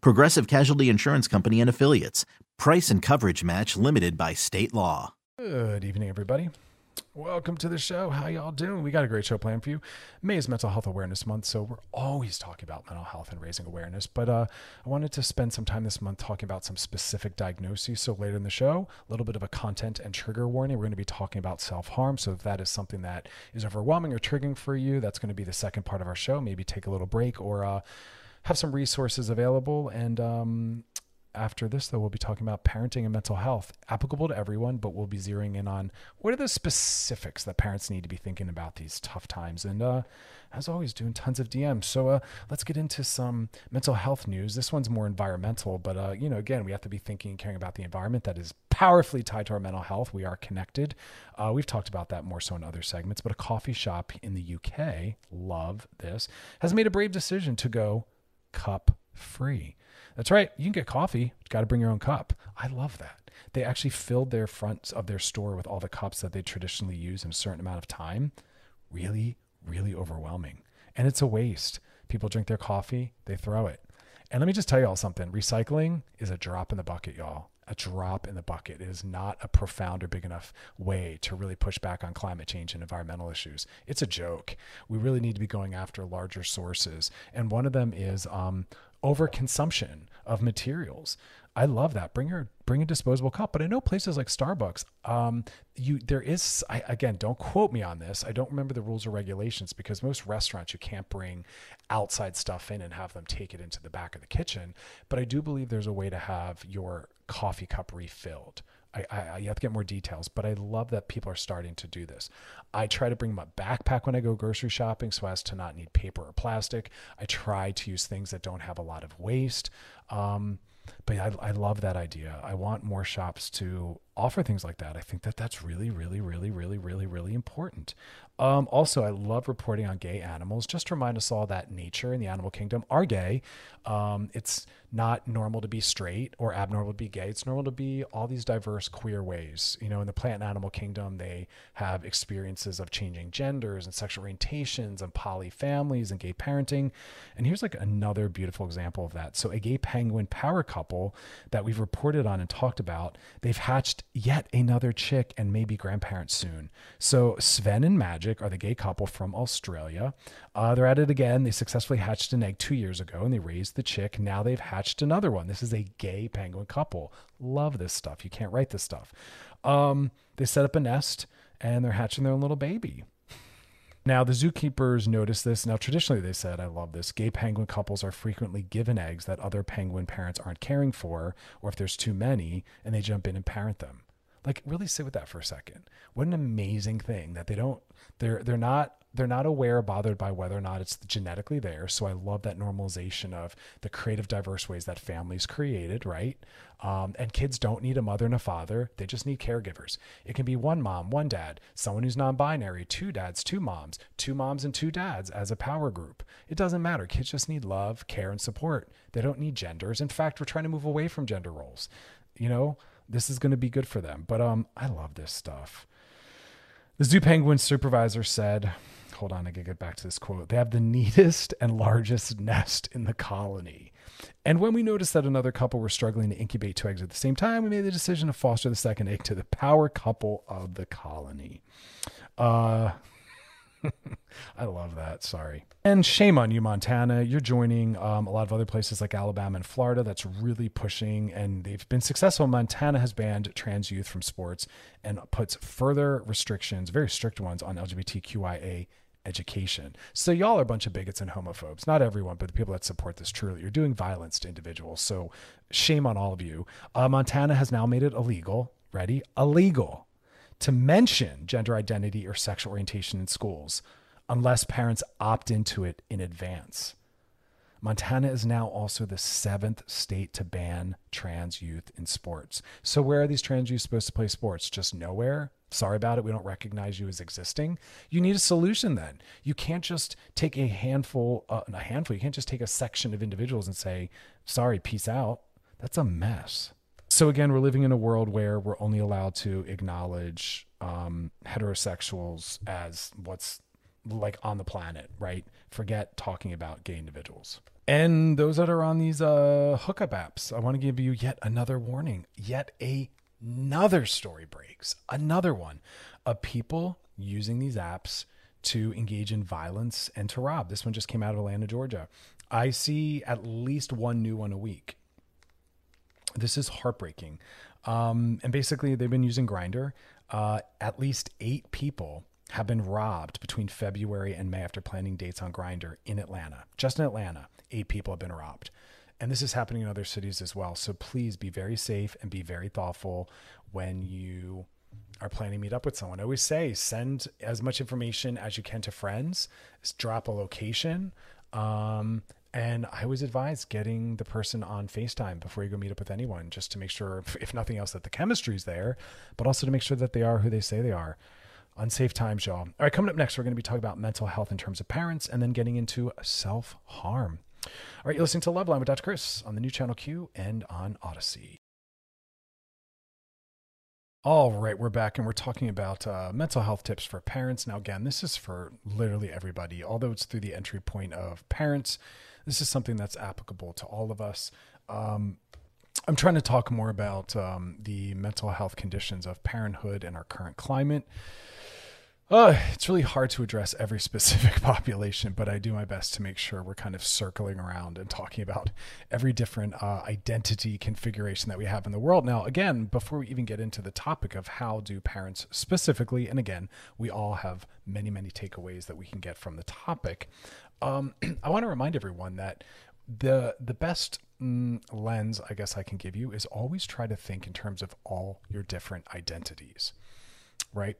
Progressive Casualty Insurance Company and Affiliates. Price and coverage match limited by state law. Good evening, everybody. Welcome to the show. How y'all doing? We got a great show planned for you. May is Mental Health Awareness Month, so we're always talking about mental health and raising awareness. But uh, I wanted to spend some time this month talking about some specific diagnoses. So later in the show, a little bit of a content and trigger warning. We're going to be talking about self harm. So if that is something that is overwhelming or triggering for you, that's going to be the second part of our show. Maybe take a little break or uh, have some resources available and um, after this, though, we'll be talking about parenting and mental health, applicable to everyone, but we'll be zeroing in on what are the specifics that parents need to be thinking about these tough times. And uh, as always, doing tons of DMs. So uh, let's get into some mental health news. This one's more environmental, but uh, you know, again, we have to be thinking and caring about the environment that is powerfully tied to our mental health. We are connected. Uh, we've talked about that more so in other segments, but a coffee shop in the UK, love this, has made a brave decision to go cup free. That's right. You can get coffee. You've Got to bring your own cup. I love that. They actually filled their fronts of their store with all the cups that they traditionally use in a certain amount of time. Really, really overwhelming. And it's a waste. People drink their coffee, they throw it. And let me just tell you all something recycling is a drop in the bucket, y'all. A drop in the bucket. It is not a profound or big enough way to really push back on climate change and environmental issues. It's a joke. We really need to be going after larger sources. And one of them is um, overconsumption of materials. I love that. Bring your bring a disposable cup. But I know places like Starbucks, um, you there is I, again, don't quote me on this. I don't remember the rules or regulations because most restaurants you can't bring outside stuff in and have them take it into the back of the kitchen. But I do believe there's a way to have your coffee cup refilled. I, I, you have to get more details, but I love that people are starting to do this. I try to bring my backpack when I go grocery shopping so as to not need paper or plastic. I try to use things that don't have a lot of waste. Um, but I, I love that idea. I want more shops to offer things like that. I think that that's really, really, really, really, really, really important. Um, also, I love reporting on gay animals. Just to remind us all that nature and the animal kingdom are gay. Um, it's not normal to be straight or abnormal to be gay. It's normal to be all these diverse queer ways. You know, in the plant and animal kingdom, they have experiences of changing genders and sexual orientations and poly families and gay parenting. And here's like another beautiful example of that. So, a gay penguin power couple that we've reported on and talked about, they've hatched yet another chick and maybe grandparents soon. So, Sphen and Magic are the gay couple from Australia. Uh, they're at it again. They successfully hatched an egg two years ago and they raised the chick. Now they've hatched another one. This is a gay penguin couple. Love this stuff. You can't write this stuff. Um, they set up a nest and they're hatching their own little baby. Now, the zookeepers noticed this. Now, traditionally, they said, I love this. Gay penguin couples are frequently given eggs that other penguin parents aren't caring for, or if there's too many, and they jump in and parent them. Like, really sit with that for a second. What an amazing thing that they don't they're they're not they're not aware or bothered by whether or not it's genetically there. So i love that normalization of the creative diverse ways that families created right? Um, and kids don't need a mother and a father. They just need caregivers. It can be one mom one dad someone who's non-binary two dads two moms two moms and two dads as a power group. It doesn't matter. Kids just need love care and support. They don't need genders. In fact we're trying to move away from gender roles. You know this is going to be good for them. But um i love this stuff. The zoo penguin supervisor said, hold on, I gotta get back to this quote. They have the neatest and largest nest in the colony. And when we noticed that another couple were struggling to incubate two eggs at the same time, we made the decision to foster the second egg to the power couple of the colony. Uh, I love that. Sorry. And shame on you, Montana. You're joining um, a lot of other places like Alabama and Florida that's really pushing, and they've been successful. Montana has banned trans youth from sports and puts further restrictions, very strict ones, on LGBTQIA education. So y'all are a bunch of bigots and homophobes. Not everyone, but the people that support this truly. You're doing violence to individuals. So shame on all of you. Uh, Montana has now made it illegal. Ready? Illegal to mention gender identity or sexual orientation in schools unless parents opt into it in advance. Montana is now also the seventh state to ban trans youth in sports. So, where are these trans youth supposed to play sports? Just nowhere? Sorry about it. We don't recognize you as existing. You need a solution then. You can't just take a handful, uh, a handful, you can't just take a section of individuals and say, sorry, peace out. That's a mess. So, again, we're living in a world where we're only allowed to acknowledge um, heterosexuals as what's like on the planet, right? Forget talking about gay individuals. And those that are on these uh, hookup apps, I want to give you yet another warning. Yet a, another story breaks. Another one of people using these apps to engage in violence and to rob. This one just came out of Atlanta, Georgia. I see at least one new one a week. This is heartbreaking. Um, and basically, they've been using Grindr. Uh, at least eight people have been robbed between February and May after planning dates on Grindr in Atlanta. Just in Atlanta, eight people have been robbed. And this is happening in other cities as well. So please be very safe and be very thoughtful when you are planning to meet up with someone. I always say send as much information as you can to friends, drop a location. Um, and I always advise getting the person on FaceTime before you go meet up with anyone, just to make sure, if nothing else, that the chemistry is there, but also to make sure that they are who they say they are unsafe times, y'all. All right, coming up next, we're going to be talking about mental health in terms of parents and then getting into self harm. All right, you're listening to Loveline with Dr. Chris on the new channel Q and on Odyssey. All right, we're back and we're talking about uh, mental health tips for parents. Now, again, this is for literally everybody, although it's through the entry point of parents. This is something that's applicable to all of us. Um, I'm trying to talk more about um, the mental health conditions of parenthood in our current climate. Uh, it's really hard to address every specific population, but I do my best to make sure we're kind of circling around and talking about every different uh, identity configuration that we have in the world. Now, again, before we even get into the topic of how do parents specifically, and again, we all have many, many takeaways that we can get from the topic. Um, I want to remind everyone that the the best mm, lens I guess I can give you is always try to think in terms of all your different identities, right?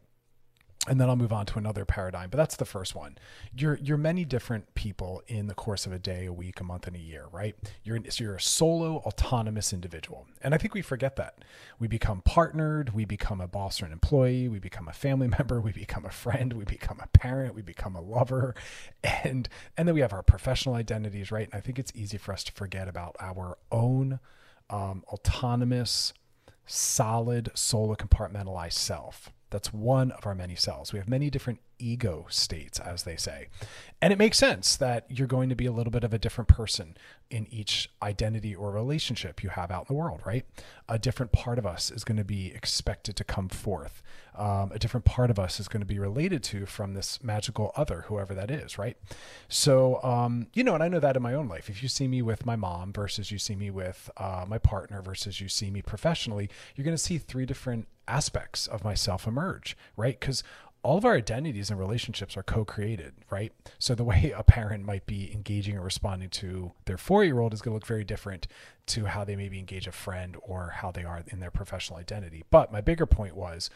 And then I'll move on to another paradigm, but that's the first one. You're you're many different people in the course of a day, a week, a month, and a year, right? You're so you're a solo, autonomous individual, and I think we forget that. We become partnered, we become a boss or an employee, we become a family member, we become a friend, we become a parent, we become a lover, and and then we have our professional identities, right? And I think it's easy for us to forget about our own um, autonomous, solid, solo compartmentalized self that's one of our many cells. We have many different ego states, as they say. And it makes sense that you're going to be a little bit of a different person in each identity or relationship you have out in the world, right? A different part of us is going to be expected to come forth. Um, a different part of us is going to be related to from this magical other, whoever that is, right? So, um, you know, and I know that in my own life. If you see me with my mom versus you see me with uh, my partner versus you see me professionally, you're going to see three different aspects of myself emerge, right? Because all of our identities and relationships are co-created, right? So the way a parent might be engaging or responding to their four-year-old is going to look very different to how they maybe engage a friend or how they are in their professional identity. But my bigger point was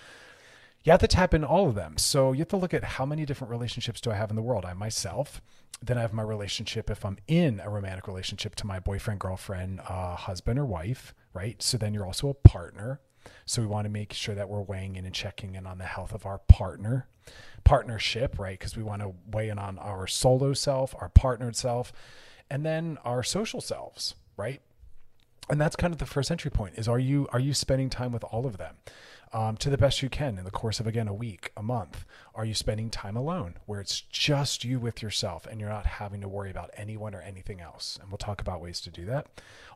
you have to tap in all of them. So you have to look at how many different relationships do I have in the world? I myself, then I have my relationship if I'm in a romantic relationship to my boyfriend, girlfriend, uh, husband, or wife, right? So then you're also a partner, so we want to make sure that we're weighing in and checking in on the health of our partner, partnership, right? Because we want to weigh in on our solo self, our partnered self, and then our social selves, right? And that's kind of the first entry point is are you are you spending time with all of them? Um, to the best you can in the course of again a week, a month? Are you spending time alone where it's just you with yourself and you're not having to worry about anyone or anything else? And we'll talk about ways to do that.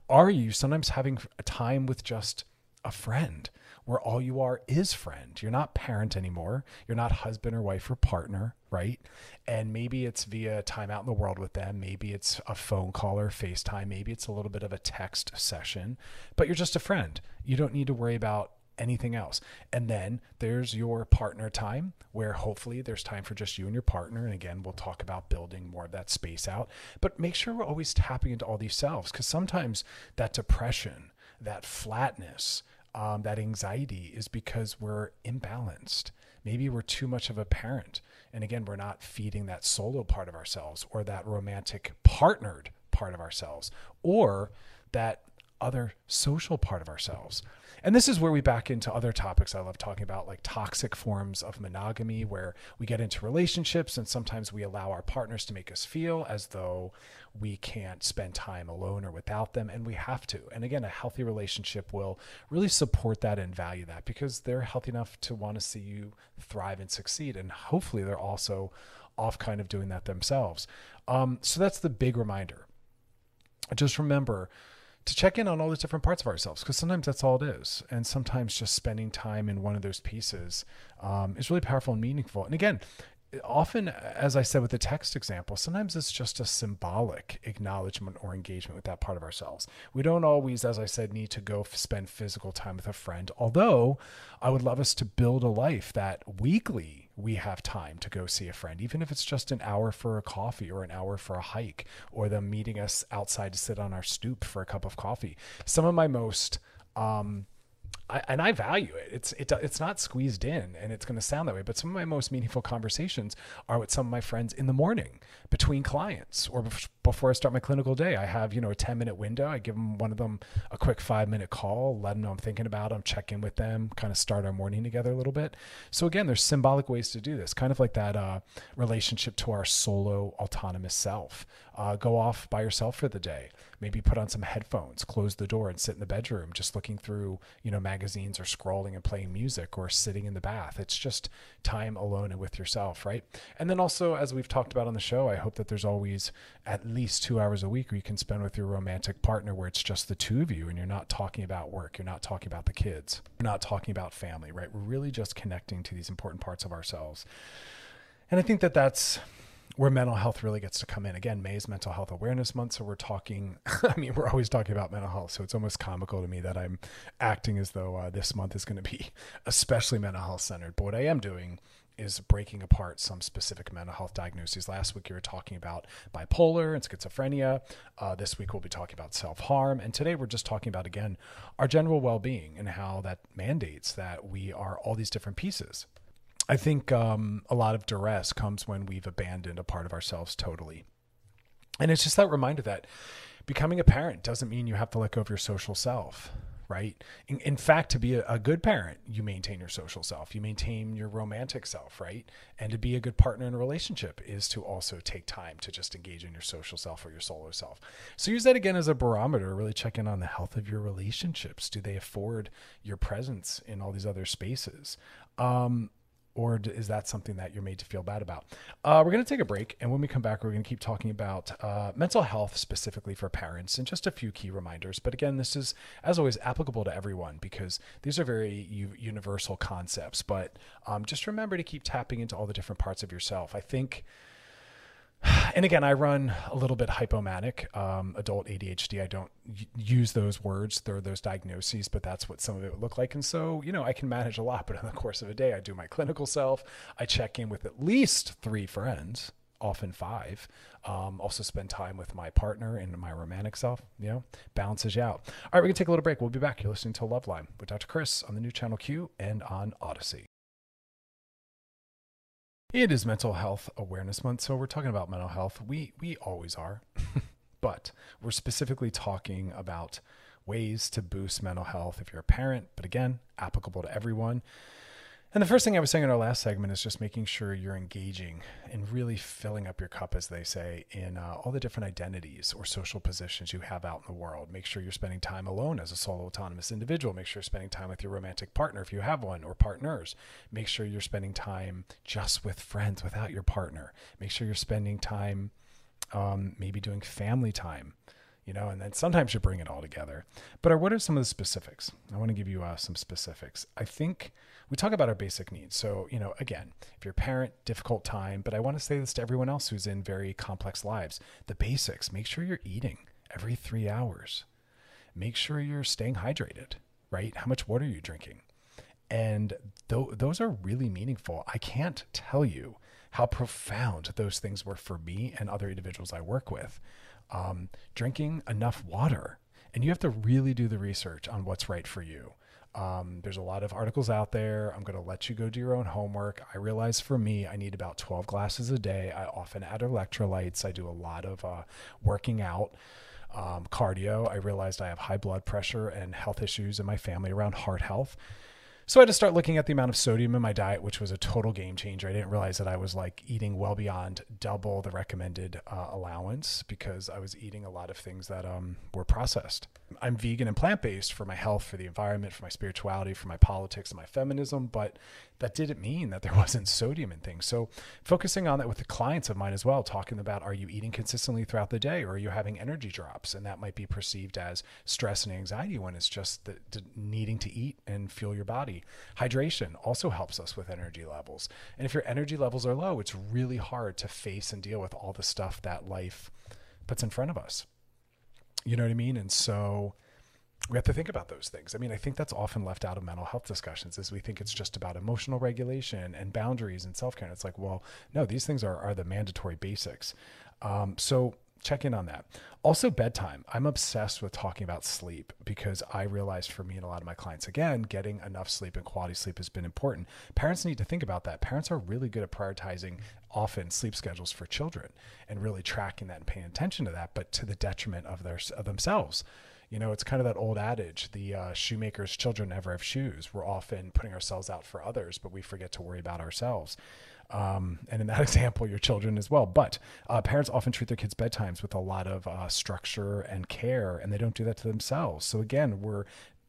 Are you sometimes having a time with just a friend, where all you are is friend. You're not parent anymore. You're not husband or wife or partner, right? And maybe it's via time out in the world with them. Maybe it's a phone call or FaceTime. Maybe it's a little bit of a text session, but you're just a friend. You don't need to worry about anything else. And then there's your partner time where hopefully there's time for just you and your partner. And again, we'll talk about building more of that space out, but make sure we're always tapping into all these selves because sometimes that depression, that flatness, um, that anxiety is because we're imbalanced. Maybe we're too much of a parent. And again, we're not feeding that solo part of ourselves or that romantic partnered part of ourselves or that other social part of ourselves. And this is where we back into other topics I love talking about, like toxic forms of monogamy, where we get into relationships and sometimes we allow our partners to make us feel as though we can't spend time alone or without them, and we have to. And again, a healthy relationship will really support that and value that because they're healthy enough to want to see you thrive and succeed. And hopefully, they're also off kind of doing that themselves. Um, so that's the big reminder. Just remember to check in on all the different parts of ourselves because sometimes that's all it is. And sometimes just spending time in one of those pieces um, is really powerful and meaningful. And again often as i said with the text example sometimes it's just a symbolic acknowledgement or engagement with that part of ourselves. We don't always as i said need to go f- spend physical time with a friend although i would love us to build a life that weekly we have time to go see a friend, even if it's just an hour for a coffee or an hour for a hike, or them meeting us outside to sit on our stoop for a cup of coffee. Some of my most um, I, and I value it. It's it, it's not squeezed in, and it's going to sound that way. But some of my most meaningful conversations are with some of my friends in the morning between clients or before I start my clinical day. I have you know a ten minute window. I give them one of them a quick five minute call, let them know I'm thinking about them, check in with them, kind of start our morning together a little bit. So again, there's symbolic ways to do this, kind of like that uh, relationship to our solo autonomous self. Uh, go off by yourself for the day. Maybe put on some headphones, close the door, and sit in the bedroom, just looking through you know magazines or scrolling and playing music or sitting in the bath. It's just time alone and with yourself, right? And then also, as we've talked about on the show, I hope that there's always at least two hours a week where you can spend with your romantic partner where it's just the two of you and you're not talking about work, you're not talking about the kids, you're not talking about family, right? We're really just connecting to these important parts of ourselves. And I think that that's where mental health really gets to come in. Again, May is Mental Health Awareness Month, so we're talking. I mean, we're always talking about mental health, so it's almost comical to me that I'm acting as though uh, this month is going to be especially mental health centered. But what I am doing is breaking apart some specific mental health diagnoses. Last week, you were talking about bipolar and schizophrenia. Uh, this week, we'll be talking about self harm. And today, we're just talking about, again, our general well being and how that mandates that we are all these different pieces. I think um, a lot of duress comes when we've abandoned a part of ourselves totally. And it's just that reminder that becoming a parent doesn't mean you have to let go of your social self, right? In, in fact, to be a, a, good parent, you maintain your social self, you maintain your romantic self, right? And to be a good partner in a relationship is to also take time to just engage in your social self or your solo self. So use that again as a barometer, really check in on the health of your relationships. Do they afford your presence in all these other spaces? Um, or is that something that you're made to feel bad about? Uh, we're going to take a break, and when we come back, we're going to keep talking about uh, mental health specifically for parents and just a few key reminders. But again, this is, as always, applicable to everyone because these are very u- universal concepts. But um, just remember to keep tapping into all the different parts of yourself. I think and again, I run a little bit hypomanic, um, adult ADHD. I don't use those words, they're those diagnoses, but that's what some of it would look like. And so, you know, I can manage a lot, but in the course of a day, I do my clinical self. I check in with at least three friends, often five. Um, also spend time with my partner and my romantic self, you know, balances you out. All right, we're going to take a little break. We'll be back. You're listening to Love Line with Dr. Chris on the new channel Q and on Odyssey. It is Mental Health Awareness Month, so we're talking about mental health. We we always are, but we're specifically talking about ways to boost mental health if you're a parent. But again, applicable to everyone. And the first thing I was saying in our last segment is just making sure you're engaging and really filling up your cup, as they say, in uh, all the different identities or social positions you have out in the world. Make sure you're spending time alone as a solo autonomous individual. Make sure you're spending time with your romantic partner if you have one or partners. Make sure you're spending time just with friends without your partner. Make sure you're spending time um, maybe doing family time you know, and then sometimes you bring it all together. But what are some of the specifics? I want to give you uh, some specifics. I think we talk about our basic needs. So, you know, again, if you're a parent, difficult time, but I want to say this to everyone else who's in very complex lives the basics make sure you're eating every three hours, make sure you're staying hydrated, right? How much water are you drinking? And th- those are really meaningful. I can't tell you how profound those things were for me and other individuals I work with. Um, drinking enough water. And you have to really do the research on what's right for you. Um, there's a lot of articles out there. I'm going to let you go do your own homework. I realize for me, I need about 12 glasses a day. I often add electrolytes. I do a lot of uh, working out, um, cardio. I realized I have high blood pressure and health issues in my family around heart health. So I had to start looking at the amount of sodium in my diet, which was a total game changer. I didn't realize that I was like eating well beyond double the recommended uh, allowance because I was eating a lot of things that um, were processed. I'm vegan and plant based for my health, for the environment, for my spirituality, for my politics and my feminism, but that didn't mean that there wasn't sodium in things. So focusing on that with the clients of mine as well, talking about are you eating consistently throughout the day or are you having energy drops? And that might be perceived as stress and anxiety when it's just the, the needing to eat and fuel your body. Hydration also helps us with energy levels. And if your energy levels are low, it's really hard to face and deal with all the stuff that life puts in front of us. You know what I mean? And so we have to think about those things. I mean, I think that's often left out of mental health discussions is we think it's just about emotional regulation and boundaries and self-care. And It's like, well, no, these things are, are the mandatory basics. Um, so check in on that. Also, bedtime. I'm obsessed with talking about sleep because I realized for me and a lot of my clients, again, getting enough sleep and quality sleep has been important. Parents need to think about that. Parents are really good at prioritizing often sleep schedules for children and really tracking that and paying attention to that, but to the detriment of their of themselves. You know, it's kind of that old adage the uh, shoemaker's children never have shoes. We're often putting ourselves out for others, but we forget to worry about ourselves. Um, and in that example, your children as well. But uh, parents often treat their kids' bedtimes with a lot of uh, structure and care, and they don't do that to themselves. So again, we're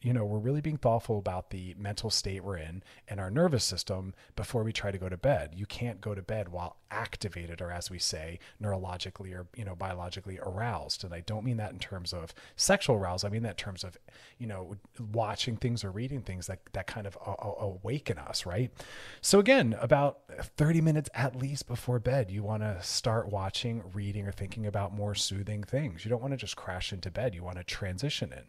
you know, we're really being thoughtful about the mental state we're in and our nervous system before we try to go to bed. You can't go to bed while activated or as we say neurologically or you know biologically aroused. And i don't mean that in terms of sexual arousal. I mean that in terms of you know watching things or reading things that that kind of awaken us right? So again about 30 minutes at least before bed you want to start watching reading or thinking about more soothing things. You don't want to just crash into bed. You want to transition in.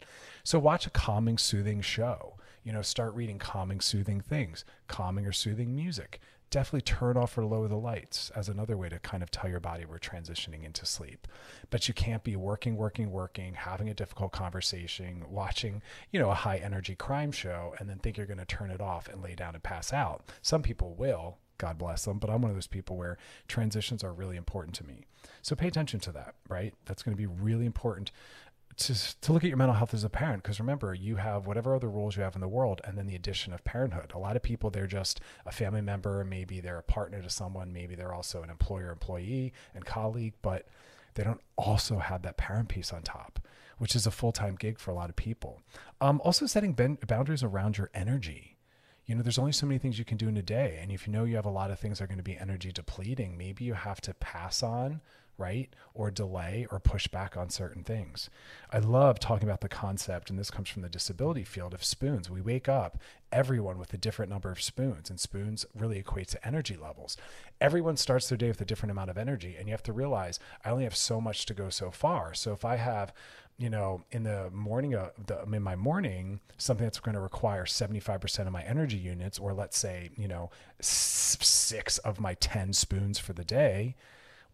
So watch a calming soothing show you know start reading calming soothing things calming or soothing music definitely turn off or lower the lights as another way to kind of tell your body we're transitioning into sleep. But you can't be working, working, working, having a difficult conversation, watching, you know, a high energy crime show, and then think you're going to turn it off and lay down and pass out. Some people will. God bless them. But I'm one of those people where transitions are really important to me. So pay attention to that, right? That's going to be really important to, to look at your mental health as a parent because remember you have whatever other roles you have in the world and then the addition of parenthood. A lot of people they're just a family member maybe they're a partner to someone maybe they're also an employer employee and colleague but they don't also have that parent piece on top which is a full-time gig for a lot of people. Um, also setting ben- boundaries around your energy. You know there's only so many things you can do in a day and if you know you have a lot of things that are going to be energy depleting maybe you have to pass on right? Or delay or push back on certain things. I love talking about the concept, and this comes from the disability field of spoons. We wake up, everyone with a different number of spoons, and spoons really equate to energy levels. Everyone starts their day with a different amount of energy, and you have to realize I only have so much to go so far. So if I have you know, in the morning of the, in my morning, something that's going to require 75% of my energy units, or let's say, you know, six of my 10 spoons for the day,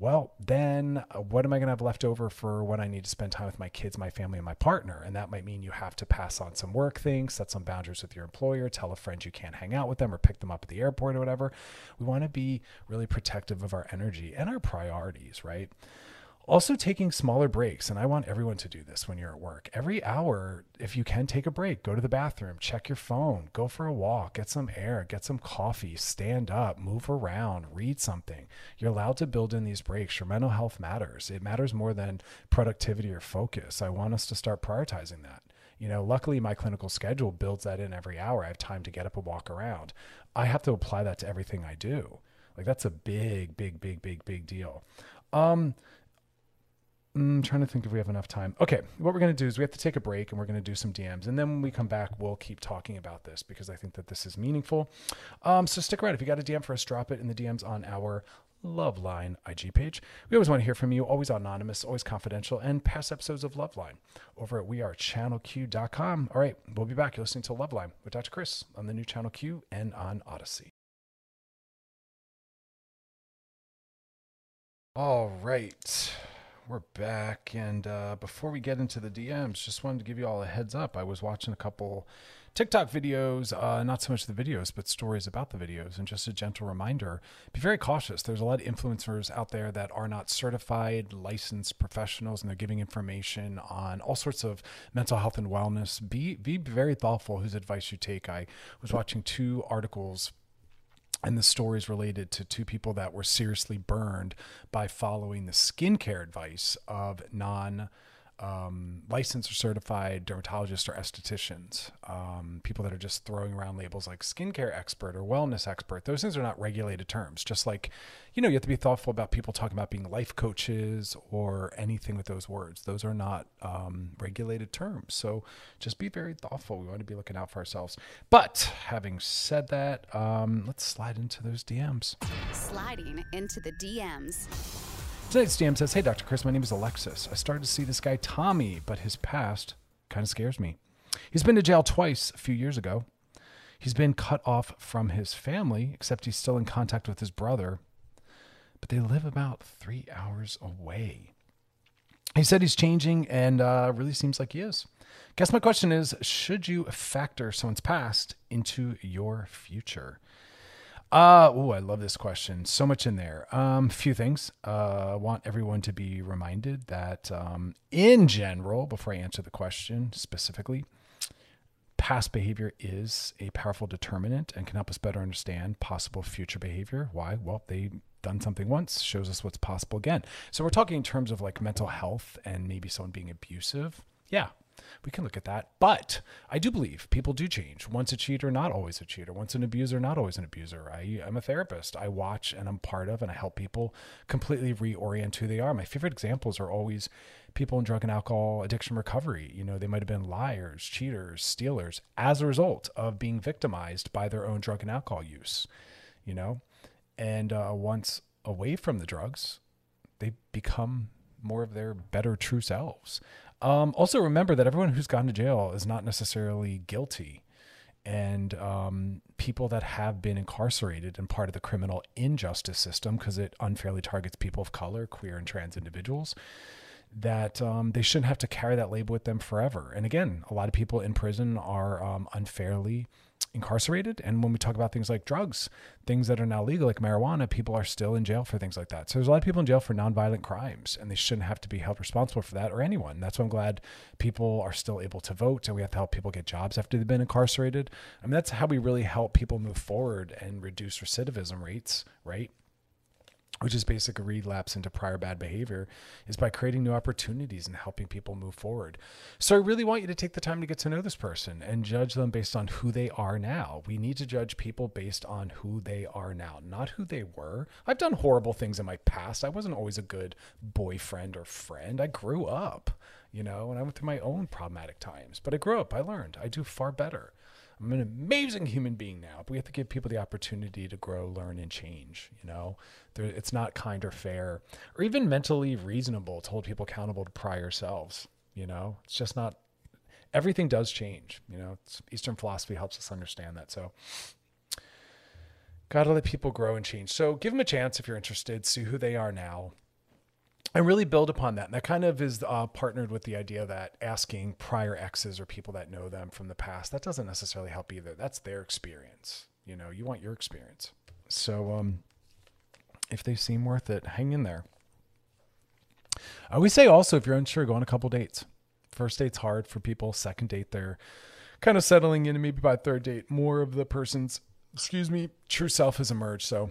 well, then uh, what am I going to have left over for when I need to spend time with my kids, my family, and my partner? And that might mean you have to pass on some work things, set some boundaries with your employer, tell a friend you can't hang out with them or pick them up at the airport or whatever. We want to be really protective of our energy and our priorities, right? Also, taking smaller breaks, and I want everyone to do this when you're at work. Every hour, if you can take a break, go to the bathroom, check your phone, go for a walk, get some air, get some coffee, stand up, move around, read something. You're allowed to build in these breaks. Your mental health matters. It matters more than productivity or focus. I want us to start prioritizing that. You know, luckily my clinical schedule builds that in every hour. I have time to get up and walk around. I have to apply that to everything I do. Like that's a big, big, big, big, big deal. Um, I'm trying to think if we have enough time. Okay, what we're going to do is we have to take a break and we're going to do some DMs. And then when we come back, we'll keep talking about this because I think that this is meaningful. Um, so stick around. If you got a DM for us, drop it in the DMs on our Loveline IG page. We always want to hear from you, always anonymous, always confidential, and past episodes of Loveline over at wearechannelq.com. All right, we'll be back. You're listening to Loveline with Dr. Chris on the new Channel Q and on Odyssey. All right, we're back. And uh, before we get into the DMs, just wanted to give you all a heads up. I was watching a couple TikTok videos, uh, not so much the videos, but stories about the videos. And just a gentle reminder be very cautious. There's a lot of influencers out there that are not certified, licensed professionals, and they're giving information on all sorts of mental health and wellness. Be, be very thoughtful whose advice you take. I was watching two articles and the stories related to two people that were seriously burned by following the skincare advice of non um, licensed or certified dermatologists or estheticians, um, people that are just throwing around labels like skincare expert or wellness expert. Those things are not regulated terms. Just like, you know, you have to be thoughtful about people talking about being life coaches or anything with those words. Those are not um, regulated terms. So just be very thoughtful. We want to be looking out for ourselves. But having said that, um, let's slide into those DMs. Sliding into the DMs. Tonight's DM says, Hey, Dr. Chris, my name is Alexis. I started to see this guy, Tommy, but his past kind of scares me. He's been to jail twice a few years ago. He's been cut off from his family, except he's still in contact with his brother, but they live about three hours away. He said he's changing and uh, really seems like he is. Guess my question is Should you factor someone's past into your future? Uh, oh, I love this question. So much in there. Um, few things. Uh, I want everyone to be reminded that, um, in general, before I answer the question specifically, past behavior is a powerful determinant and can help us better understand possible future behavior. Why? Well, they done something once shows us what's possible again. So we're talking in terms of like mental health and maybe someone being abusive. Yeah, we can look at that. But I do believe people do change. Once a cheater, not always a cheater. Once an abuser, not always an abuser. I, I'm a therapist. I watch and I'm part of and I help people completely reorient who they are. My favorite examples are always people in drug and alcohol addiction recovery. You know, they might have been liars, cheaters, stealers as a result of being victimized by their own drug and alcohol use, you know? And uh, once away from the drugs, they become more of their better true selves. Um, also, remember that everyone who's gone to jail is not necessarily guilty. And um, people that have been incarcerated and part of the criminal injustice system, because it unfairly targets people of color, queer, and trans individuals, that um, they shouldn't have to carry that label with them forever. And again, a lot of people in prison are um, unfairly incarcerated. And when we talk about things like drugs, things that are now legal, like marijuana, people are still in jail for things like that. So there's a lot of people in jail for nonviolent crimes, and they shouldn't have to be held responsible for that or anyone. That's why I'm glad people are still able to vote, and we have to help people get jobs after they've been incarcerated. I mean, that's how we really help people move forward and reduce recidivism rates, right? Which is basically a relapse into prior bad behavior, is by creating new opportunities and helping people move forward. So I really want you to take the time to get to know this person and judge them based on who they are now. We need to judge people based on who they are now, not who they were. I've done horrible things in my past. I wasn't always a good boyfriend or friend. I grew up, you know, and I went through my own problematic times, but I grew up. I learned. I do far better. I'm an amazing human being now, but we have to give people the opportunity to grow, learn, and change. You know, it's not kind or fair or even mentally reasonable to hold people accountable to prior selves. You know, it's just not. Everything does change. You know, Eastern philosophy helps us understand that. So, gotta let people grow and change. So, give them a chance if you're interested. See who they are now and really build upon that. And that kind of is uh, partnered with the idea that asking prior exes or people that know them from the past, that doesn't necessarily help either. That's their experience. You know, you want your experience. So um, if they seem worth it, hang in there. I always say also, if you're unsure, go on a couple dates. First date's hard for people. Second date, they're kind of settling in. And maybe by third date, more of the person's, excuse me, true self has emerged. So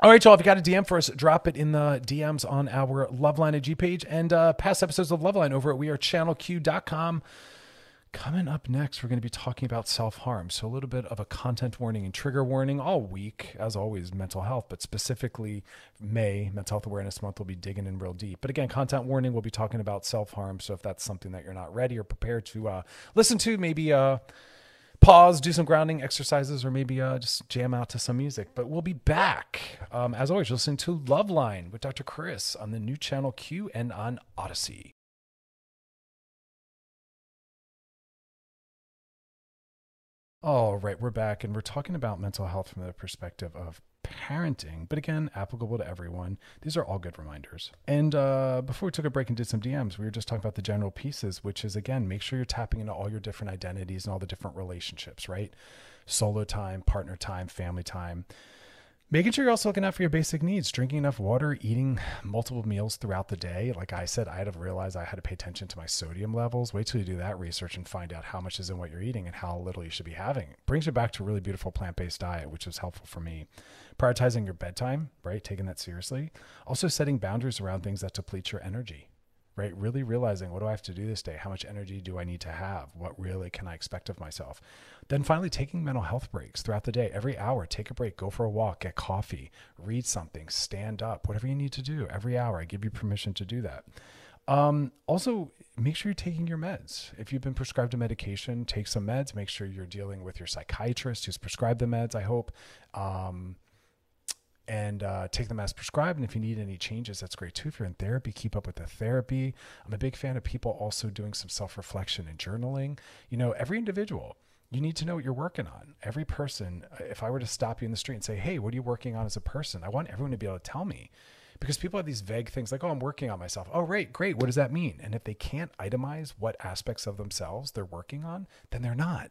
all right, y'all. If you got a DM for us, drop it in the DMs on our Loveline IG page and uh, past episodes of Loveline over at wearechannelq.com. Coming up next, we're going to be talking about self harm. So, a little bit of a content warning and trigger warning all week, as always, mental health, but specifically May, Mental Health Awareness Month, we'll be digging in real deep. But again, content warning, we'll be talking about self harm. So, if that's something that you're not ready or prepared to uh, listen to, maybe uh, pause, do some grounding exercises, or maybe uh, just jam out to some music. But we'll be back. Um, as always, listening to Love Line with Dr. Chris on the new channel Q and on Odyssey. All right, we're back and we're talking about mental health from the perspective of parenting, but again, applicable to everyone. These are all good reminders. And uh, before we took a break and did some DMs, we were just talking about the general pieces, which is again, make sure you're tapping into all your different identities and all the different relationships, right? Solo time, partner time, family time making sure you're also looking out for your basic needs drinking enough water eating multiple meals throughout the day like i said i had to realize i had to pay attention to my sodium levels wait till you do that research and find out how much is in what you're eating and how little you should be having it brings you back to a really beautiful plant-based diet which was helpful for me prioritizing your bedtime right taking that seriously also setting boundaries around things that deplete your energy right? Really realizing what do I have to do this day? How much energy do I need to have? What really can I expect of myself? Then finally, taking mental health breaks throughout the day. Every hour, take a break, go for a walk, get coffee, read something, stand up, whatever you need to do. Every hour, I give you permission to do that. Um, also, make sure you're taking your meds. If you've been prescribed a medication, take some meds. Make sure you're dealing with your psychiatrist who's prescribed the meds, I hope. Um, and uh, take them as prescribed. And if you need any changes, that's great too. If you're in therapy, keep up with the therapy. I'm a big fan of people also doing some self reflection and journaling. You know, every individual, you need to know what you're working on. Every person, uh, if I were to stop you in the street and say, Hey, what are you working on as a person? I want everyone to be able to tell me because people have these vague things like, Oh, I'm working on myself. Oh, right, great. What does that mean? And if they can't itemize what aspects of themselves they're working on, then they're not.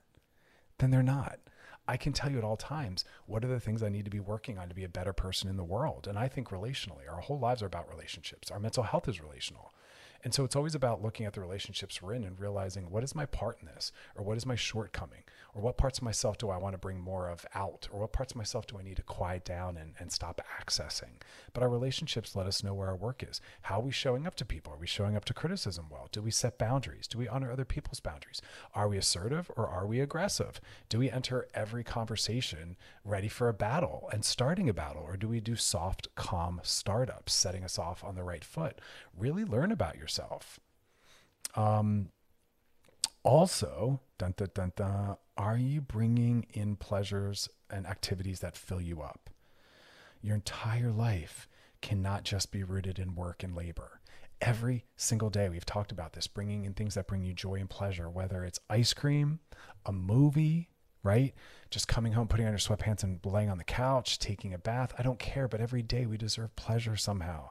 Then they're not. I can tell you at all times what are the things I need to be working on to be a better person in the world. And I think relationally, our whole lives are about relationships. Our mental health is relational. And so it's always about looking at the relationships we're in and realizing what is my part in this or what is my shortcoming or what parts of myself do I want to bring more of out or what parts of myself do I need to quiet down and, and stop accessing. But our relationships let us know where our work is. How are we showing up to people? Are we showing up to criticism well? Do we set boundaries? Do we honor other people's boundaries? Are we assertive or are we aggressive? Do we enter every conversation ready for a battle and starting a battle or do we do soft, calm startups, setting us off on the right foot? Really learn about yourself. Um, also, dun, dun, dun, are you bringing in pleasures and activities that fill you up? Your entire life cannot just be rooted in work and labor. Every single day, we've talked about this, bringing in things that bring you joy and pleasure, whether it's ice cream, a movie, right? Just coming home, putting on your sweatpants and laying on the couch, taking a bath. I don't care, but every day we deserve pleasure somehow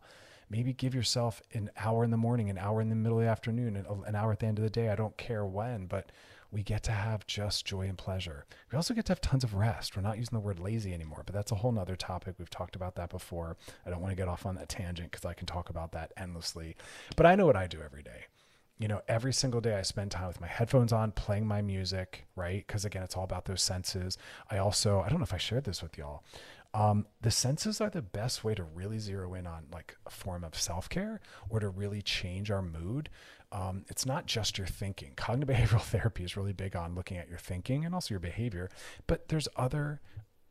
maybe give yourself an hour in the morning, an hour in the middle of the afternoon, an hour at the end of the day. I don't care when, but we get to have just joy and pleasure. We also get to have tons of rest. We're not using the word lazy anymore, but that's a whole nother topic. We've talked about that before. I don't want to get off on that tangent because I can talk about that endlessly. But I know what I do every day. You know, every single day I spend time with my headphones on, playing my music, right? Because again, it's all about those senses. I also, I don't know if I shared this with y'all. Um, the senses are the best way to really zero in on like a form of self care or to really change our mood. Um, it's not just your thinking. Cognitive behavioral therapy is really big on looking at your thinking and also your behavior, but there's other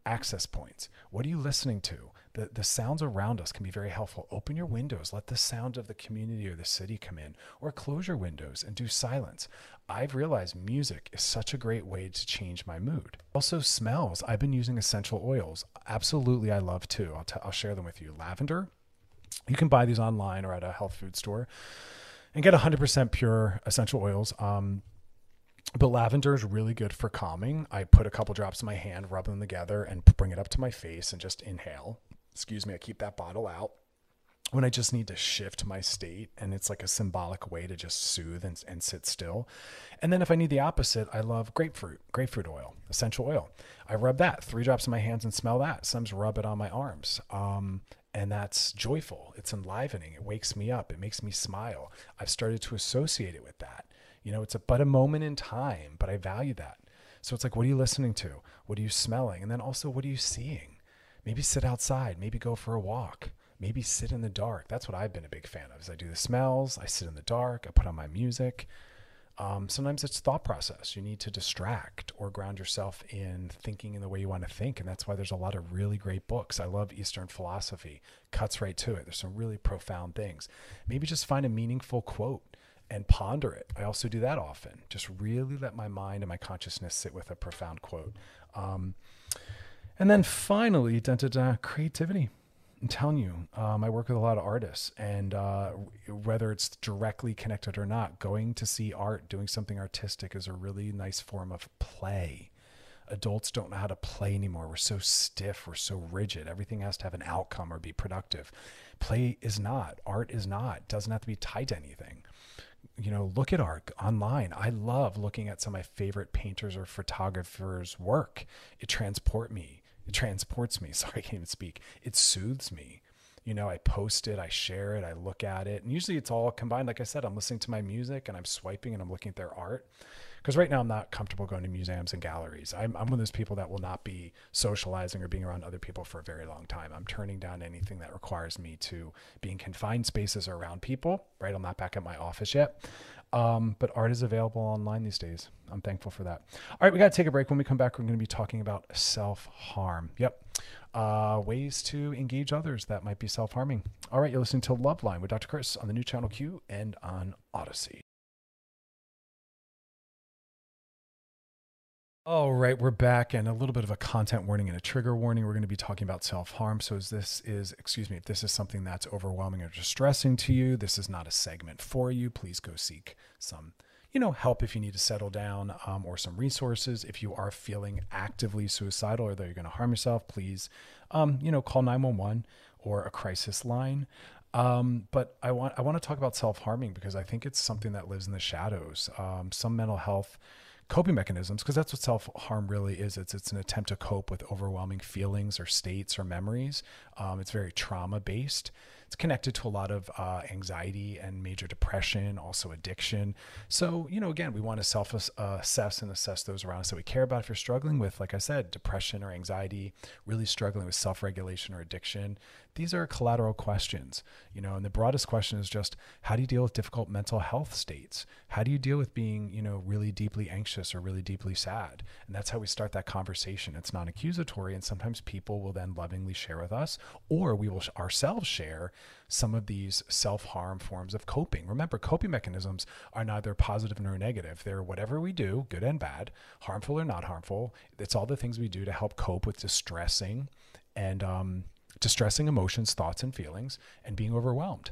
access points. What are you listening to? The, the sounds around us can be very helpful. Open your windows, let the sound of the community or the city come in, or close your windows and do silence. I've realized music is such a great way to change my mood. Also, smells. I've been using essential oils. Absolutely, I love too. I'll, t- I'll share them with you. Lavender. You can buy these online or at a health food store and get 100% pure essential oils. Um, but lavender is really good for calming. I put a couple drops in my hand, rub them together, and bring it up to my face and just inhale. Excuse me, I keep that bottle out when I just need to shift my state and it's like a symbolic way to just soothe and, and sit still. And then if I need the opposite, I love grapefruit, grapefruit oil, essential oil. I rub that three drops in my hands and smell that. Sometimes rub it on my arms. Um, and that's joyful. It's enlivening. It wakes me up. It makes me smile. I've started to associate it with that. You know, it's a, but a moment in time, but I value that. So it's like, what are you listening to? What are you smelling? And then also, what are you seeing? Maybe sit outside. Maybe go for a walk maybe sit in the dark. That's what I've been a big fan of. Is I do the smells, I sit in the dark, I put on my music. Um, sometimes it's thought process. You need to distract or ground yourself in thinking in the way you want to think. And that's why there's a lot of really great books. I love Eastern philosophy, cuts right to it. There's some really profound things. Maybe just find a meaningful quote and ponder it. I also do that often. Just really let my mind and my consciousness sit with a profound quote. Um, and then finally, da, creativity. I'm telling you, um, I work with a lot of artists, and uh, whether it's directly connected or not, going to see art, doing something artistic is a really nice form of play. Adults don't know how to play anymore. We're so stiff, we're so rigid. Everything has to have an outcome or be productive. Play is not, art is not, doesn't have to be tied to anything you know, look at art online. I love looking at some of my favorite painters or photographers' work. It transport me. It transports me. Sorry, I can't even speak. It soothes me. You know, I post it, I share it, I look at it. And usually it's all combined. Like I said, I'm listening to my music and I'm swiping and I'm looking at their art because right now I'm not comfortable going to museums and galleries. I'm, I'm one of those people that will not be socializing or being around other people for a very long time. I'm turning down anything that requires me to be in confined spaces or around people, right? I'm not back at my office yet. Um, but art is available online these days. I'm thankful for that. All right, we got to take a break. When we come back, we're going to be talking about self harm. Yep. Uh, ways to engage others that might be self harming. All right, you're listening to Loveline with Dr. Chris on the new channel Q and on Odyssey. All right, we're back, and a little bit of a content warning and a trigger warning. We're going to be talking about self harm. So, as this is, excuse me, if this is something that's overwhelming or distressing to you, this is not a segment for you. Please go seek some, you know, help if you need to settle down, um, or some resources. If you are feeling actively suicidal or that you're going to harm yourself, please, um, you know, call nine one one or a crisis line. Um, but I want I want to talk about self harming because I think it's something that lives in the shadows. Um, some mental health coping mechanisms because that's what self-harm really is. It's it's an attempt to cope with overwhelming feelings or states or memories. Um, it's very trauma based it's connected to a lot of uh, anxiety and major depression also addiction. So you know again we want to self assess and assess those around us that we care about. If you're struggling with like i said depression or anxiety really struggling with self-regulation or addiction these are collateral questions, you know, and the broadest question is just how do you deal with difficult mental health states? How do you deal with being, you know, really deeply anxious or really deeply sad? And that's how we start that conversation. It's non accusatory. And sometimes people will then lovingly share with us, or we will ourselves share some of these self harm forms of coping. Remember, coping mechanisms are neither positive nor negative. They're whatever we do, good and bad, harmful or not harmful. It's all the things we do to help cope with distressing and um, distressing emotions, thoughts, and feelings, and being overwhelmed.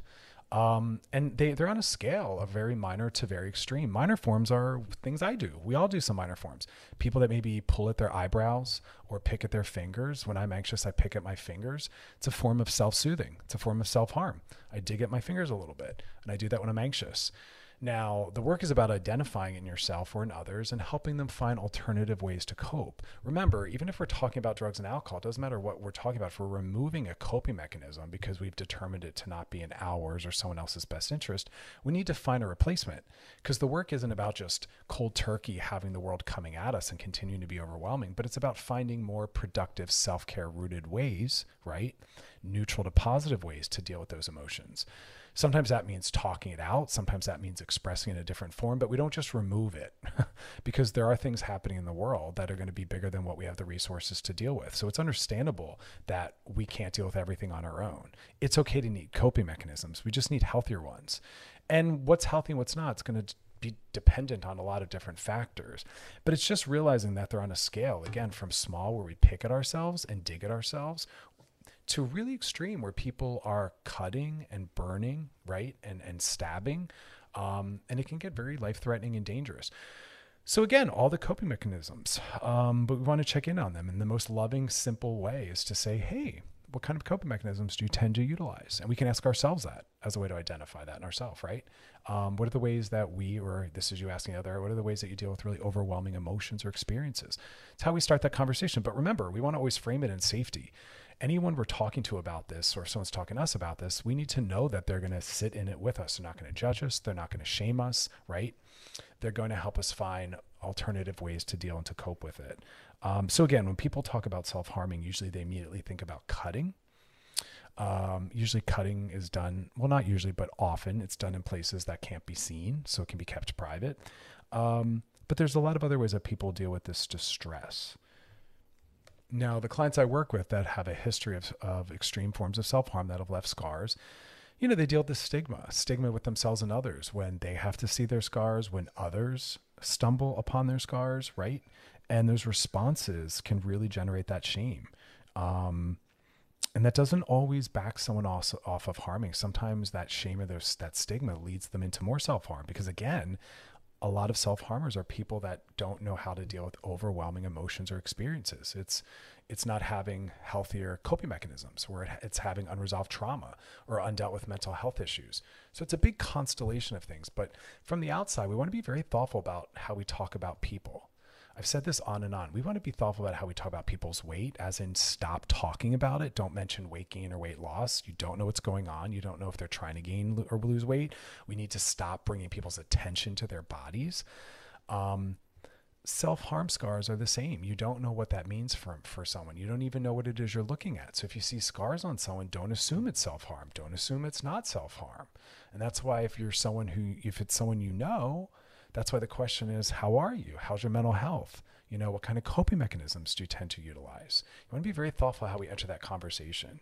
Um, and they, they're on a scale of very minor to very extreme. Minor forms are things I do. We all do some minor forms. People that maybe pull at their eyebrows or pick at their fingers. When I'm anxious, I pick at my fingers. It's a form of self soothing, it's a form of self harm. I dig at my fingers a little bit, and I do that when I'm anxious. Now, the work is about identifying in yourself or in others and helping them find alternative ways to cope. Remember, even if we're talking about drugs and alcohol, it doesn't matter what we're talking about. If we're removing a coping mechanism because we've determined it to not be in ours or someone else's best interest, we need to find a replacement because the work isn't about just cold turkey having the world coming at us and continuing to be overwhelming, but it's about finding more productive self care rooted ways, right? Neutral to positive ways to deal with those emotions. Sometimes that means talking it out. Sometimes that means expressing in a different form, but we don't just remove it because there are things happening in the world that are going to be bigger than what we have the resources to deal with. So it's understandable that we can't deal with everything on our own. It's okay to need coping mechanisms. We just need healthier ones. And what's healthy and what's not, it's going to be dependent on a lot of different factors. But it's just realizing that they're on a scale, again, from small where we pick at ourselves and dig at ourselves, to really extreme where people are cutting and burning, right? And, and stabbing. Um, and it can get very life threatening and dangerous. So, again, all the coping mechanisms, um, but we want to check in on them. And the most loving, simple way is to say, hey, what kind of coping mechanisms do you tend to utilize? And we can ask ourselves that as a way to identify that in ourselves, right? Um, what are the ways that we, or this is you asking the other, what are the ways that you deal with really overwhelming emotions or experiences? It's how we start that conversation. But remember, we want to always frame it in safety anyone we're talking to about this or someone's talking to us about this, we need to know that they're going to sit in it with us. They're not going to judge us. They're not going to shame us, right? They're going to help us find alternative ways to deal and to cope with it. Um, so, again, when people talk about self harming, usually they immediately think about cutting. Um, usually, cutting is done, well, not usually, but often it's done in places that can't be seen, so it can be kept private. Um, but there's a lot of other ways that people deal with this distress. Now, the clients I work with that have a history of, of extreme forms of self harm that have left scars, you know, they deal with this stigma, stigma with themselves and others when they have to see their scars, when others stumble upon their scars, right? And those responses can really generate that shame. Um, and that doesn't always back someone off, off of harming. Sometimes that shame or those, that stigma leads them into more self harm because, again, a lot of self harmers are people that don't know how to deal with overwhelming emotions or experiences. It's it's not having healthier coping mechanisms, or it's having unresolved trauma or undealt with mental health issues. So it's a big constellation of things. But from the outside, we want to be very thoughtful about how we talk about people. I've said this on and on. We want to be thoughtful about how we talk about people's weight, as in stop talking about it. Don't mention weight gain or weight loss. You don't know what's going on. You don't know if they're trying to gain or lose weight. We need to stop bringing people's attention to their bodies. Um, self harm scars are the same. You don't know what that means for, for someone. You don't even know what it is you're looking at. So if you see scars on someone, don't assume it's self harm. Don't assume it's not self harm. And that's why if you're someone who, if it's someone you know, that's why the question is, how are you? How's your mental health? You know, what kind of coping mechanisms do you tend to utilize? You want to be very thoughtful how we enter that conversation.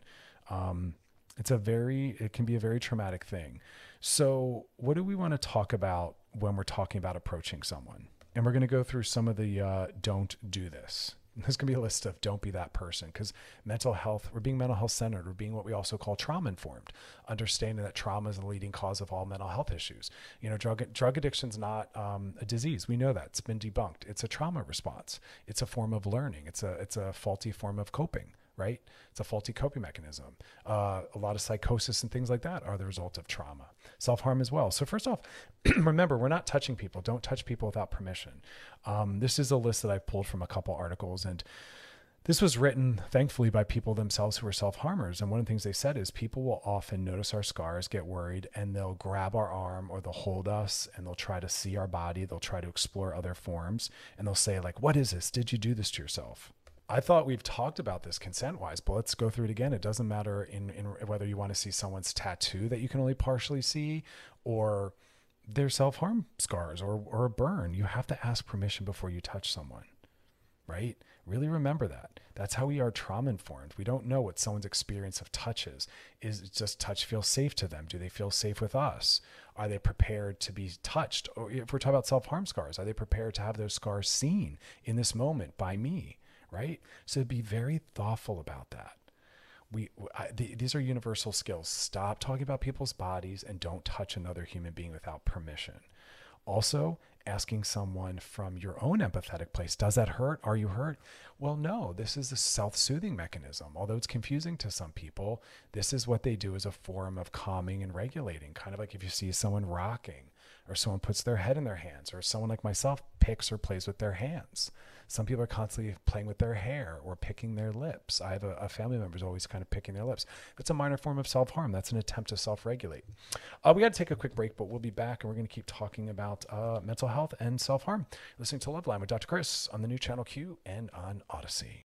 Um, it's a very, it can be a very traumatic thing. So, what do we want to talk about when we're talking about approaching someone? And we're going to go through some of the uh, don't do this there's going to be a list of don't be that person because mental health, we're being mental health centered. We're being what we also call trauma informed, understanding that trauma is the leading cause of all mental health issues. You know, drug, drug addiction is not um, a disease. We know that it's been debunked. It's a trauma response. It's a form of learning. It's a, it's a faulty form of coping right? It's a faulty coping mechanism. Uh, a lot of psychosis and things like that are the result of trauma, self harm as well. So, first off, remember, we're not touching people. Don't touch people without permission. Um, this is a list that I've pulled from a couple articles. And this was written, thankfully, by people themselves who are self harmers. And one of the things they said is people will often notice our scars, get worried, and they'll grab our arm or they'll hold us and they'll try to see our body. They'll try to explore other forms and they'll say, like, what is this? Did you do this to yourself? I thought we've talked about this consent wise, but let's go through it again. It doesn't matter in, in whether you want to see someone's tattoo that you can only partially see or their self harm scars or, or a burn. You have to ask permission before you touch someone, right? Really remember that. That's how we are trauma informed. We don't know what someone's experience of touch is. Is just touch feel safe to them? Do they feel safe with us? Are they prepared to be touched? Or if we're talking about self harm scars, are they prepared to have those scars seen in this moment by me? Right? So be very thoughtful about that. We, I, the, these are universal skills. Stop talking about people's bodies and don't touch another human being without permission. Also, asking someone from your own empathetic place, does that hurt? Are you hurt? Well, no, this is a self soothing mechanism. Although it's confusing to some people, this is what they do as a form of calming and regulating. Kind of like if you see someone rocking, or someone puts their head in their hands, or someone like myself picks or plays with their hands. Some people are constantly playing with their hair or picking their lips. I have a, a family member who's always kind of picking their lips. That's a minor form of self harm. That's an attempt to self regulate. Uh, we got to take a quick break, but we'll be back and we're going to keep talking about uh, mental health and self harm. Listening to Loveline with Dr. Chris on the new channel Q and on Odyssey.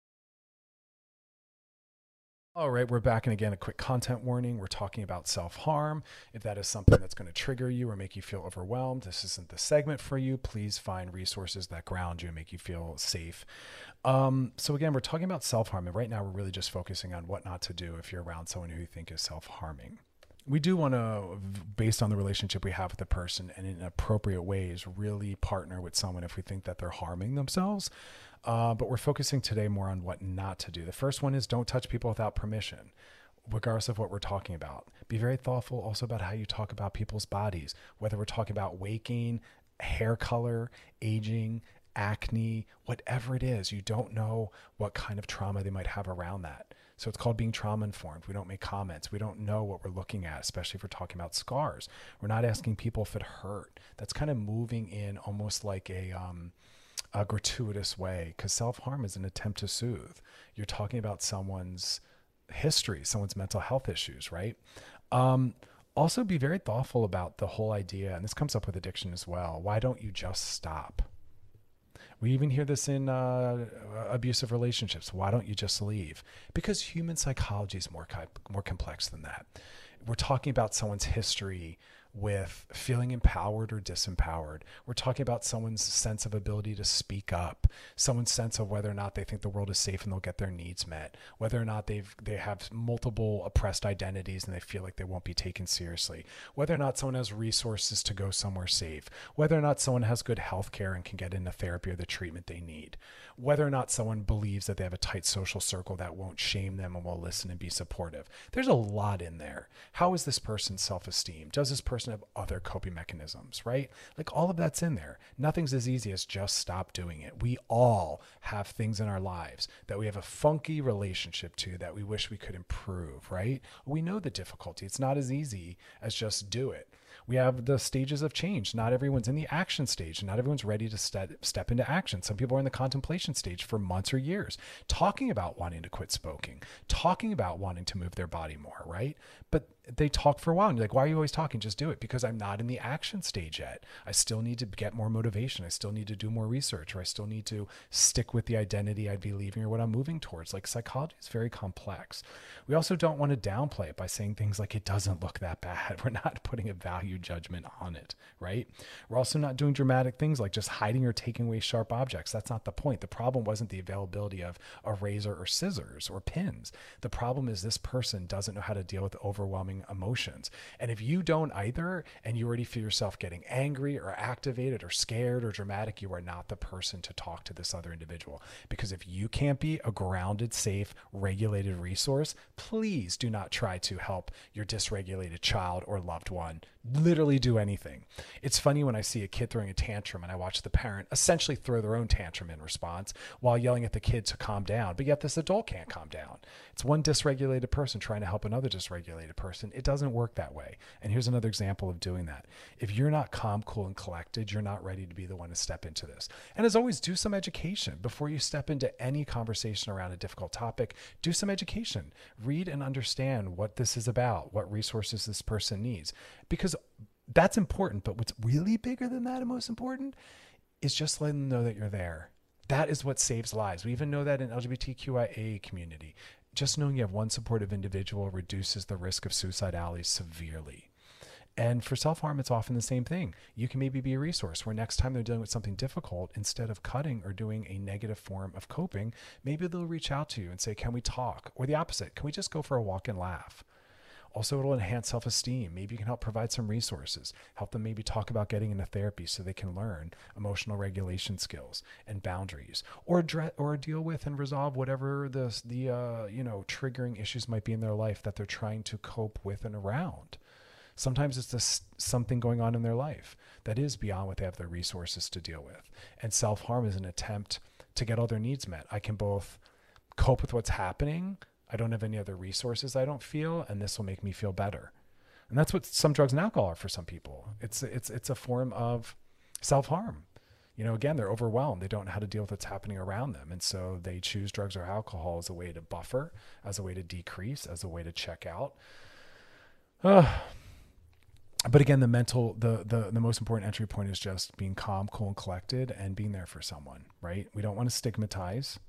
All right, we're back. And again, a quick content warning. We're talking about self harm. If that is something that's going to trigger you or make you feel overwhelmed, this isn't the segment for you. Please find resources that ground you and make you feel safe. Um, so, again, we're talking about self harm. And right now, we're really just focusing on what not to do if you're around someone who you think is self harming we do want to, based on the relationship we have with the person and in appropriate ways, really partner with someone if we think that they're harming themselves. Uh, but we're focusing today more on what not to do. The first one is don't touch people without permission, regardless of what we're talking about. Be very thoughtful also about how you talk about people's bodies, whether we're talking about waking, hair color, aging, acne, whatever it is. You don't know what kind of trauma they might have around that. So it's called being trauma informed. We don't make comments. We don't know what we're looking at, especially if we're talking about scars. We're not asking people if it hurt. That's kind of moving in almost like a um, a gratuitous way because self harm is an attempt to soothe. You're talking about someone's history, someone's mental health issues, right? Um, also, be very thoughtful about the whole idea, and this comes up with addiction as well. Why don't you just stop? We even hear this in uh, abusive relationships. Why don't you just leave? Because human psychology is more more complex than that. We're talking about someone's history with feeling empowered or disempowered. We're talking about someone's sense of ability to speak up, someone's sense of whether or not they think the world is safe and they'll get their needs met, whether or not they've they have multiple oppressed identities and they feel like they won't be taken seriously, whether or not someone has resources to go somewhere safe, whether or not someone has good health care and can get into therapy or the treatment they need, whether or not someone believes that they have a tight social circle that won't shame them and will listen and be supportive. There's a lot in there. How is this person's self-esteem? Does this person have other coping mechanisms, right? Like all of that's in there. Nothing's as easy as just stop doing it. We all have things in our lives that we have a funky relationship to that we wish we could improve, right? We know the difficulty. It's not as easy as just do it we have the stages of change. Not everyone's in the action stage. Not everyone's ready to step, step into action. Some people are in the contemplation stage for months or years, talking about wanting to quit smoking, talking about wanting to move their body more, right? But they talk for a while and you're like, why are you always talking? Just do it because I'm not in the action stage yet. I still need to get more motivation. I still need to do more research or I still need to stick with the identity I'd be leaving or what I'm moving towards. Like psychology is very complex. We also don't want to downplay it by saying things like it doesn't look that bad. We're not putting a value judgment on it, right? We're also not doing dramatic things like just hiding or taking away sharp objects. That's not the point. The problem wasn't the availability of a razor or scissors or pins. The problem is this person doesn't know how to deal with overwhelming emotions. And if you don't either, and you already feel yourself getting angry or activated or scared or dramatic, you are not the person to talk to this other individual. Because if you can't be a grounded, safe, regulated resource, please do not try to help your dysregulated child or loved one literally do anything. It's funny when I see a kid throwing a tantrum and I watch the parent essentially throw their own tantrum in response while yelling at the kid to calm down. But yet this adult can't calm down. It's one dysregulated person trying to help another dysregulated person. It doesn't work that way. And here's another example of doing that. If you're not calm, cool, and collected, you're not ready to be the one to step into this. And as always, do some education before you step into any conversation around a difficult topic. Do some education. Read and understand what this is about, what resources this person needs. Because that's important. But what's really bigger than that and most important is just letting them know that you're there. That is what saves lives. We even know that in LGBTQIA community. Just knowing you have one supportive individual reduces the risk of suicidality severely. And for self harm, it's often the same thing. You can maybe be a resource where next time they're dealing with something difficult, instead of cutting or doing a negative form of coping, maybe they'll reach out to you and say, Can we talk? Or the opposite, can we just go for a walk and laugh? Also, it'll enhance self esteem. Maybe you can help provide some resources, help them maybe talk about getting into therapy so they can learn emotional regulation skills and boundaries, or address, or deal with and resolve whatever the the uh, you know triggering issues might be in their life that they're trying to cope with and around. Sometimes it's just something going on in their life that is beyond what they have the resources to deal with. And self harm is an attempt to get all their needs met. I can both cope with what's happening I don't have any other resources I don't feel, and this will make me feel better. And that's what some drugs and alcohol are for some people. It's it's it's a form of self harm. You know, again, they're overwhelmed. They don't know how to deal with what's happening around them, and so they choose drugs or alcohol as a way to buffer, as a way to decrease, as a way to check out. Uh, but again, the mental, the, the the most important entry point is just being calm, cool, and collected, and being there for someone. Right? We don't want to stigmatize.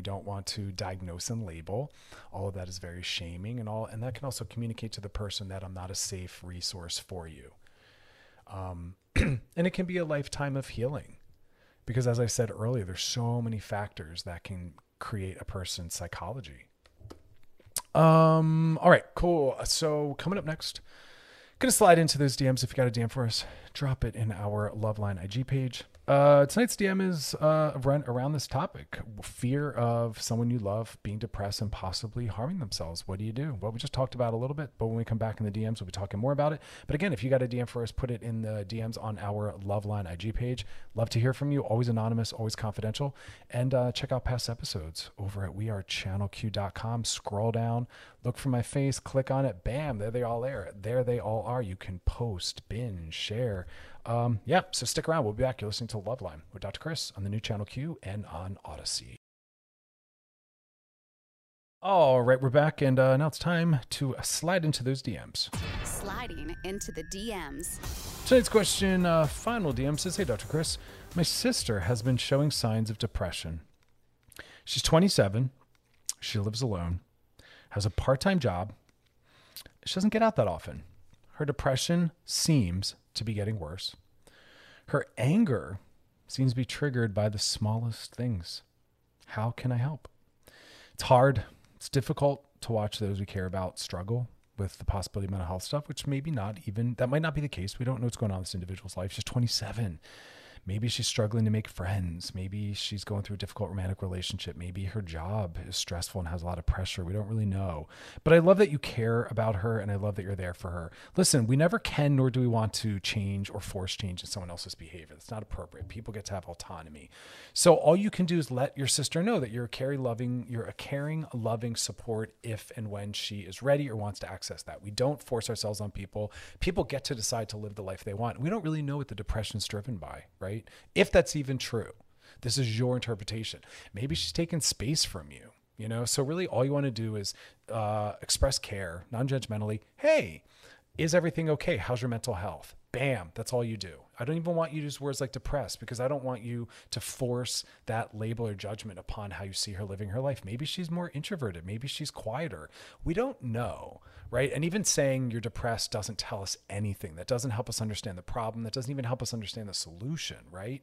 We don't want to diagnose and label. All of that is very shaming and all, and that can also communicate to the person that I'm not a safe resource for you. Um, and it can be a lifetime of healing, because as I said earlier, there's so many factors that can create a person's psychology. Um. All right. Cool. So coming up next, gonna slide into those DMs. If you got a DM for us, drop it in our Loveline IG page. Uh, tonight's DM is uh, around, this topic fear of someone you love being depressed and possibly harming themselves. What do you do? Well, we just talked about a little bit, but when we come back in the DMs, we'll be talking more about it. But again, if you got a DM for us, put it in the DMs on our Loveline IG page. Love to hear from you. Always anonymous, always confidential. And uh, check out past episodes over at wearechannelq.com. Scroll down, look for my face, click on it. Bam, there they all are. There they all are. You can post, binge, share. Um, yeah, so stick around. We'll be back. You're listening to Love Loveline with Dr. Chris on the new channel Q and on Odyssey. All right, we're back, and uh, now it's time to slide into those DMs. Sliding into the DMs. Tonight's question, uh, final DM says, Hey, Dr. Chris, my sister has been showing signs of depression. She's 27. She lives alone, has a part time job. She doesn't get out that often. Her depression seems to be getting worse. Her anger seems to be triggered by the smallest things. How can I help? It's hard. It's difficult to watch those we care about struggle with the possibility of mental health stuff, which maybe not even, that might not be the case. We don't know what's going on in this individual's life. She's 27. Maybe she's struggling to make friends. Maybe she's going through a difficult romantic relationship. Maybe her job is stressful and has a lot of pressure. We don't really know. But I love that you care about her and I love that you're there for her. Listen, we never can nor do we want to change or force change in someone else's behavior. That's not appropriate. People get to have autonomy. So all you can do is let your sister know that you're a caring, loving, you're a caring, loving support if and when she is ready or wants to access that. We don't force ourselves on people. People get to decide to live the life they want. We don't really know what the depression is driven by, right? Right? If that's even true. This is your interpretation. Maybe she's taking space from you, you know? So, really, all you want to do is uh, express care, non judgmentally. Hey, is everything okay? How's your mental health? Bam, that's all you do. I don't even want you to use words like depressed because I don't want you to force that label or judgment upon how you see her living her life. Maybe she's more introverted. Maybe she's quieter. We don't know, right? And even saying you're depressed doesn't tell us anything. That doesn't help us understand the problem. That doesn't even help us understand the solution, right?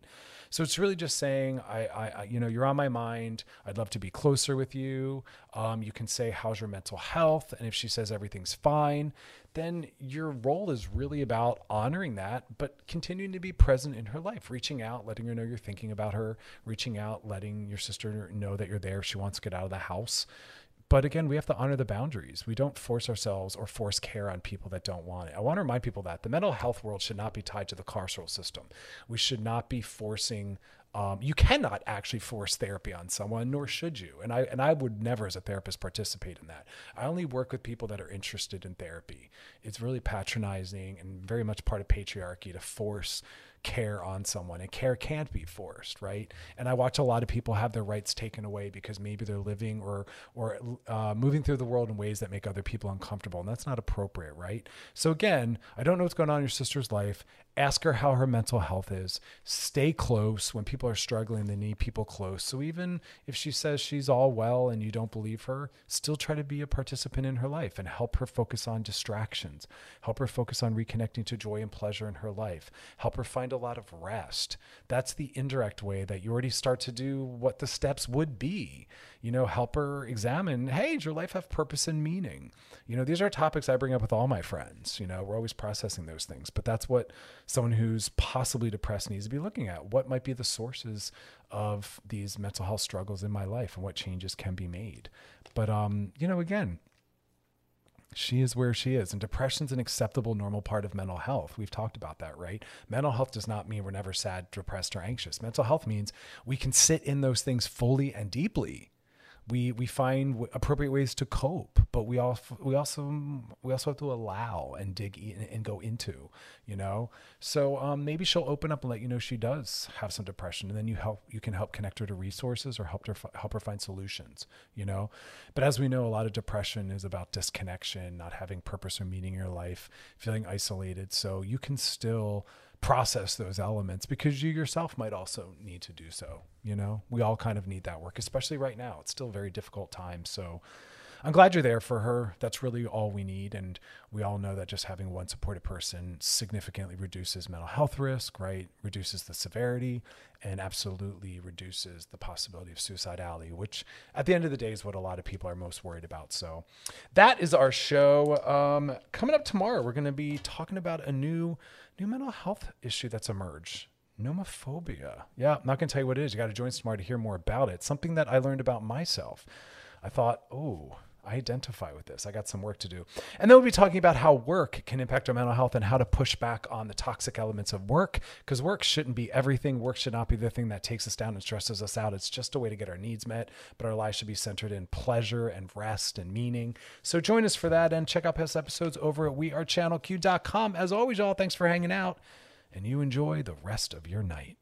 So it's really just saying, I, I, I you know, you're on my mind. I'd love to be closer with you. Um, you can say, how's your mental health? And if she says everything's fine, then your role is really about honoring that, but continuing to be present in her life, reaching out, letting her know you're thinking about her, reaching out, letting your sister know that you're there if she wants to get out of the house. But again, we have to honor the boundaries. We don't force ourselves or force care on people that don't want it. I want to remind people that the mental health world should not be tied to the carceral system. We should not be forcing um, you cannot actually force therapy on someone, nor should you. And I and I would never, as a therapist, participate in that. I only work with people that are interested in therapy. It's really patronizing and very much part of patriarchy to force care on someone and care can't be forced right and i watch a lot of people have their rights taken away because maybe they're living or or uh, moving through the world in ways that make other people uncomfortable and that's not appropriate right so again i don't know what's going on in your sister's life ask her how her mental health is. Stay close when people are struggling they need people close. So even if she says she's all well and you don't believe her still try to be a participant in her life and help her focus on distractions. Help her focus on reconnecting to joy and pleasure in her life. Help her find a lot of rest. That's the indirect way that you already start to do what the steps would be you know help her examine hey does your life have purpose and meaning you know these are topics i bring up with all my friends you know we're always processing those things but that's what someone who's possibly depressed needs to be looking at. What might be the sources of these mental health struggles in my life and what changes can be made? But, um, you know, again, she is where she is. And depression's an acceptable, normal part of mental health. We've talked about that, right? Mental health does not mean we're never sad, depressed, or anxious. Mental health means we can sit in those things fully and deeply we we find appropriate ways to cope but we also we also we also have to allow and dig in and go into you know? So um, maybe she'll open up and let you know she does have some depression and then you help you can help connect her to resources or help her help her find solutions you know? But as we know a lot of depression is about disconnection not having purpose or meaning in your life feeling isolated. So you can still process those elements because you yourself might also need to do so. You know, we all kind of need that work, especially right now. It's still a very difficult time. So I'm glad you're there for her. That's really all we need. And we all know that just having one supportive person significantly reduces mental health risk, right? Reduces the severity and absolutely reduces the possibility of suicidality, which at the end of the day is what a lot of people are most worried about. So that is our show. Um, coming up tomorrow, we're going to be talking about a new new mental health issue that's emerged nomophobia. Yeah, I'm not going to tell you what it is. You got to join us tomorrow to hear more about it. Something that I learned about myself. I thought, oh, identify with this. I got some work to do. And then we'll be talking about how work can impact our mental health and how to push back on the toxic elements of work because work shouldn't be everything. Work should not be the thing that takes us down and stresses us out. It's just a way to get our needs met, but our lives should be centered in pleasure and rest and meaning. So join us for that and check out past episodes over at wearechannelq.com. As always, y'all, thanks for hanging out and you enjoy the rest of your night.